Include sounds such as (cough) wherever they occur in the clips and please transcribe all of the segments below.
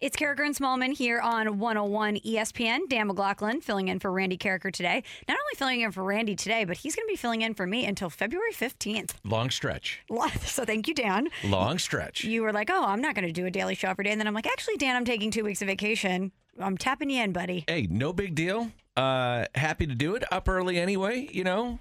It's Karraker and Smallman here on 101 ESPN. Dan McLaughlin filling in for Randy Karraker today. Not only filling in for Randy today, but he's going to be filling in for me until February 15th. Long stretch. (laughs) So thank you, Dan. Long stretch. You were like, oh, I'm not going to do a daily show every day. And then I'm like, actually, Dan, I'm taking two weeks of vacation. I'm tapping you in, buddy. Hey, no big deal. Uh, happy to do it. Up early anyway. You know,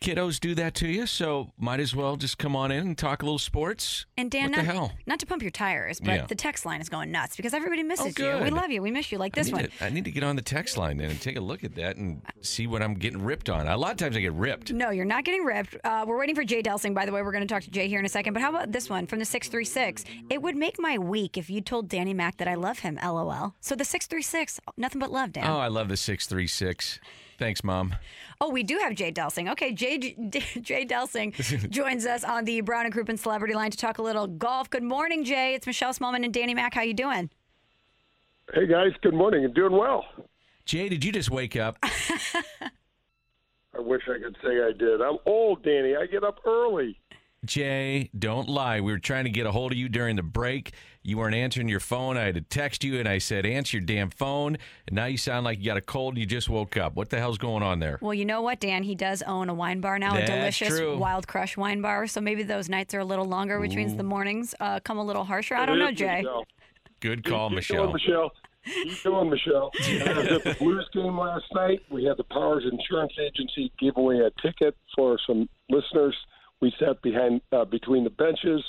kiddos do that to you, so might as well just come on in and talk a little sports. And Dan, what not, the hell? not to pump your tires, but Yeah. the text line is going nuts because everybody misses Oh, you. We love you. We miss you like this need, one. to, I need to get on the text line then and take a look at that and see what I'm getting ripped on. A lot of times I get ripped. No, you're not getting ripped. Uh, we're waiting for Jay Delsing, by the way. We're going to talk to Jay here in a second. But how about this one from the 636? It would make my week if you told Danny Mac that I love him, lol. So the 636, nothing but love, Dan. Oh, I love the 636. Thanks, Mom. Oh, we do have Jay Delsing. Okay, Jay, (laughs) Jay Delsing (laughs) joins us on the Brown and Crouppen Celebrity Line to talk a little golf. Good morning, Jay. It's Michelle Smallman and Danny Mack. How you doing? Hey guys, good morning. I'm doing well. Jay, did you just wake up? (laughs) I wish I could say I did. I'm old, Danny. I get up early. Jay, don't lie. We were trying to get a hold of you during the break. You weren't answering your phone. I had to text you and I said, answer your damn phone. And now you sound like you got a cold and you just woke up. What the hell's going on there? Well, you know what, Dan? He does own a wine bar now, That's a delicious true. Wild Crush wine bar. So maybe those nights are a little longer, which means the mornings uh, come a little harsher. I don't It know, Jay. Michelle. Good call, Keep Michelle. Going, Michelle. Keep going, Michelle. I was at the Blues game last night. We had the Powers Insurance Agency give away a ticket for some listeners. We sat behind uh, between the benches,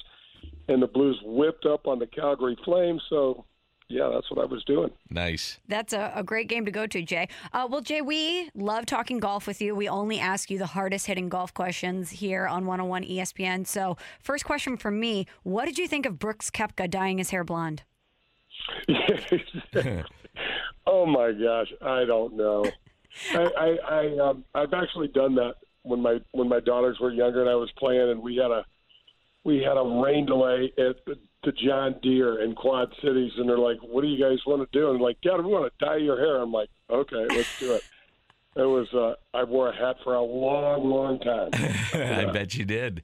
and the Blues whipped up on the Calgary Flames. So, yeah, that's what I was doing. Nice. That's a, a great game to go to, Jay. Uh, well, Jay, we love talking golf with you. We only ask you the hardest hitting golf questions here on 101 ESPN. So, first question from me What did you think of Brooks Koepka dyeing his hair blonde? (laughs) (laughs) oh my gosh, I don't know. I, I, I um, I've actually done that when my when my daughters were younger and I was playing and we had a we had a rain delay at the, the John Deere in Quad Cities and they're like, "What do you guys want to do?" And I'm like, "Dad, we want to dye your hair." I'm like, "Okay, let's do it." (laughs) It was uh, I wore a hat for a long, long time. (laughs) I bet you did.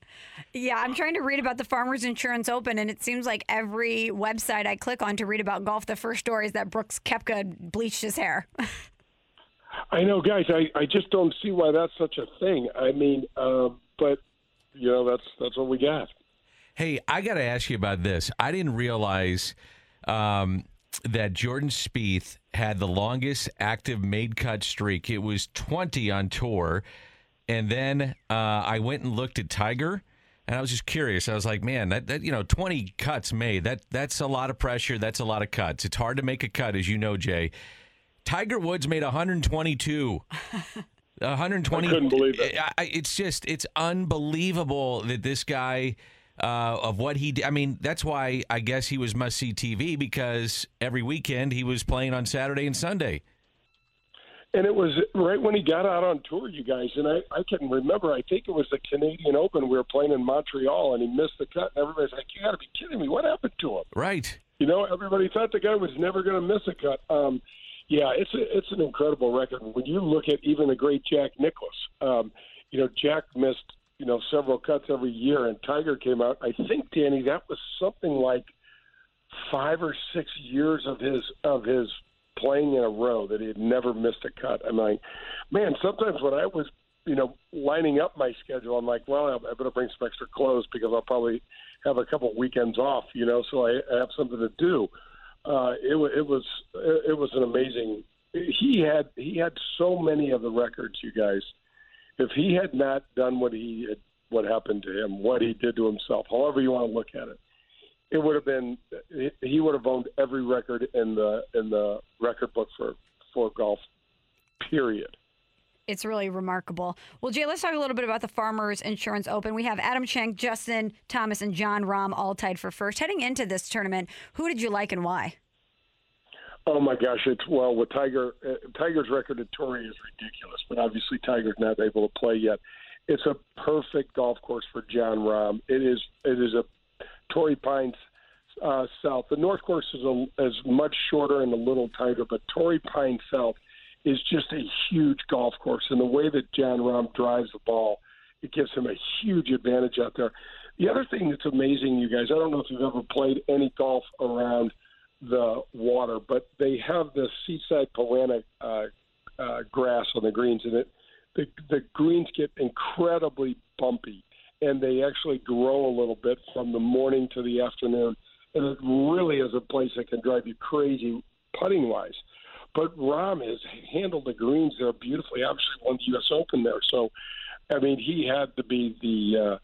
Yeah, I'm trying to read about the Farmers Insurance Open, and it seems like every website I click on to read about golf, the first story is that Brooks Koepka bleached his hair. (laughs) I know, guys. I, I just don't see why that's such a thing. I mean, um, but you know, that's that's what we got. Hey, I got to ask you about this. I didn't realize um, that Jordan Spieth had the longest active made cut streak. It was 20 on tour. And then uh, I went and looked at Tiger, and I was just curious. I was like, man, that, that you know, 20 cuts made. That that's a lot of pressure. That's a lot of cuts. It's hard to make a cut, as you know, Jay. Tiger Woods made 122. (laughs) 120. I couldn't believe it. It's just, it's unbelievable that this guy, uh, of what he did. I mean, that's why I guess he was must see TV because every weekend he was playing on Saturday and Sunday. And it was right when he got out on tour, you guys. And I, I can remember, I think it was the Canadian Open. We were playing in Montreal, and he missed the cut. And everybody's like, "You got to be kidding me! What happened to him?" Right. You know, everybody thought the guy was never going to miss a cut. Um, yeah, it's a, it's an incredible record. When you look at even the great Jack Nicklaus, um, you know, Jack missed you know several cuts every year, and Tiger came out. I think Danny, that was something like five or six years of his of his playing in a row that he had never missed a cut. I'm like, man, sometimes when I was, you know, lining up my schedule, I'm like, well, I better bring some extra clothes because I'll probably have a couple weekends off, you know, so I, I have something to do. Uh, it, it was it was an amazing. He had he had so many of the records, you guys. If he had not done what he what happened to him, what he did to himself, however you want to look at it, it would have been he would have owned every record in the in the record book for for golf. Period. It's really remarkable. Well, Jay, let's talk a little bit about the Farmers Insurance Open. We have Adam Schenk, Justin Thomas, and Jon Rahm all tied for first. Heading into this tournament, who did you like and why? Oh my gosh! It's well with Tiger. Uh, Tiger's record at Torrey is ridiculous, but obviously Tiger's not able to play yet. It's a perfect golf course for Jon Rahm. It is. It is a Torrey Pines uh, South. The North Course is a, is much shorter and a little tighter, but Torrey Pines South is just a huge golf course. And the way that Jon Rahm drives the ball, it gives him a huge advantage out there. The other thing that's amazing, you guys, I don't know if you've ever played any golf around the water, but they have the seaside poa annua uh, uh, grass on the greens, and it the the greens get incredibly bumpy, and they actually grow a little bit from the morning to the afternoon, and it really is a place that can drive you crazy putting wise. But Rahm has handled the greens there beautifully. Obviously, won the U.S. Open there, so I mean he had to be the uh,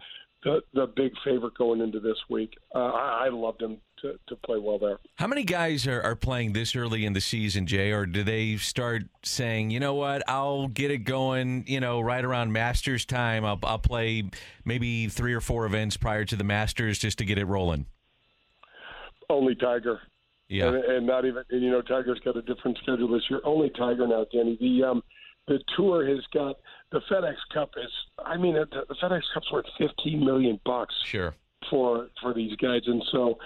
the the big favorite going into this week. Uh, I, I loved him to, to play well there. How many guys are, are playing this early in the season, Jay, or do they start saying, you know what, I'll get it going, you know, right around Masters time. I'll, I'll play maybe three or four events prior to the Masters just to get it rolling? Only Tiger. Yeah. And, and not even, and, you know, Tiger's got a different schedule this year. Only Tiger now, Danny. The, um, the tour has got the FedEx Cup is. I mean, the, the FedEx Cup's worth fifteen million bucks. Sure. For for these guys, and so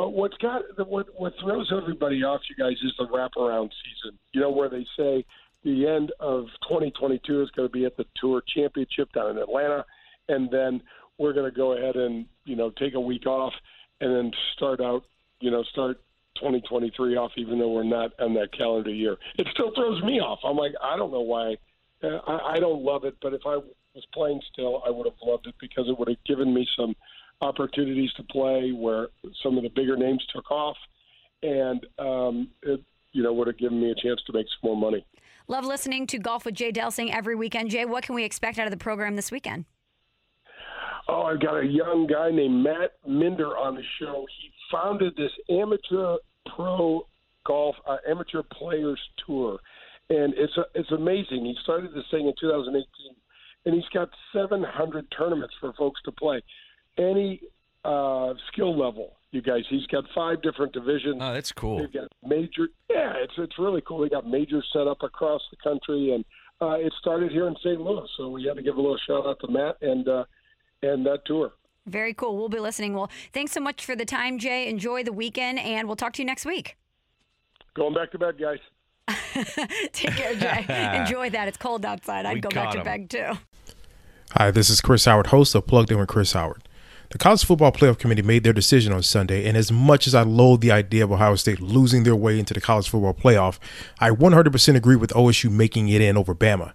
uh, what's got what what throws everybody off, you guys, is the wraparound season. You know where they say the end of 2022 is going to be at the Tour Championship down in Atlanta, and then we're going to go ahead and you know take a week off and then start out you know start 2023 off, even though we're not on that calendar year. It still throws me off. I'm like, I don't know why. Uh, I, I don't love it, but if I was playing still, I would have loved it because it would have given me some opportunities to play where some of the bigger names took off, and um, it, you know, would have given me a chance to make some more money. Love listening to Golf with Jay Delsing every weekend. Jay, what can we expect out of the program this weekend? Oh, I've got a young guy named Matt Minder on the show. He founded this amateur pro golf uh, amateur players tour, and it's a, it's amazing. He started this thing in 2018, and he's got 700 tournaments for folks to play, any uh, skill level. You guys, he's got five different divisions. Oh, that's cool. They've got major. Yeah, it's it's really cool. They got majors set up across the country, and uh, it started here in St. Louis. So we had to give a little shout out to Matt and uh, and that tour. Very cool. We'll be listening. Well, thanks so much for the time, Jay. Enjoy the weekend, and we'll talk to you next week. Going back to bed, guys. (laughs) Take care, Jay. (laughs) Enjoy that. It's cold outside. I'd We go back caught to bed too. Hi, this is Chris Howard, host of Plugged In with Chris Howard. The College Football Playoff Committee made their decision on Sunday, and as much as I loathe the idea of Ohio State losing their way into the College Football Playoff, I 100% agree with OSU making it in over Bama.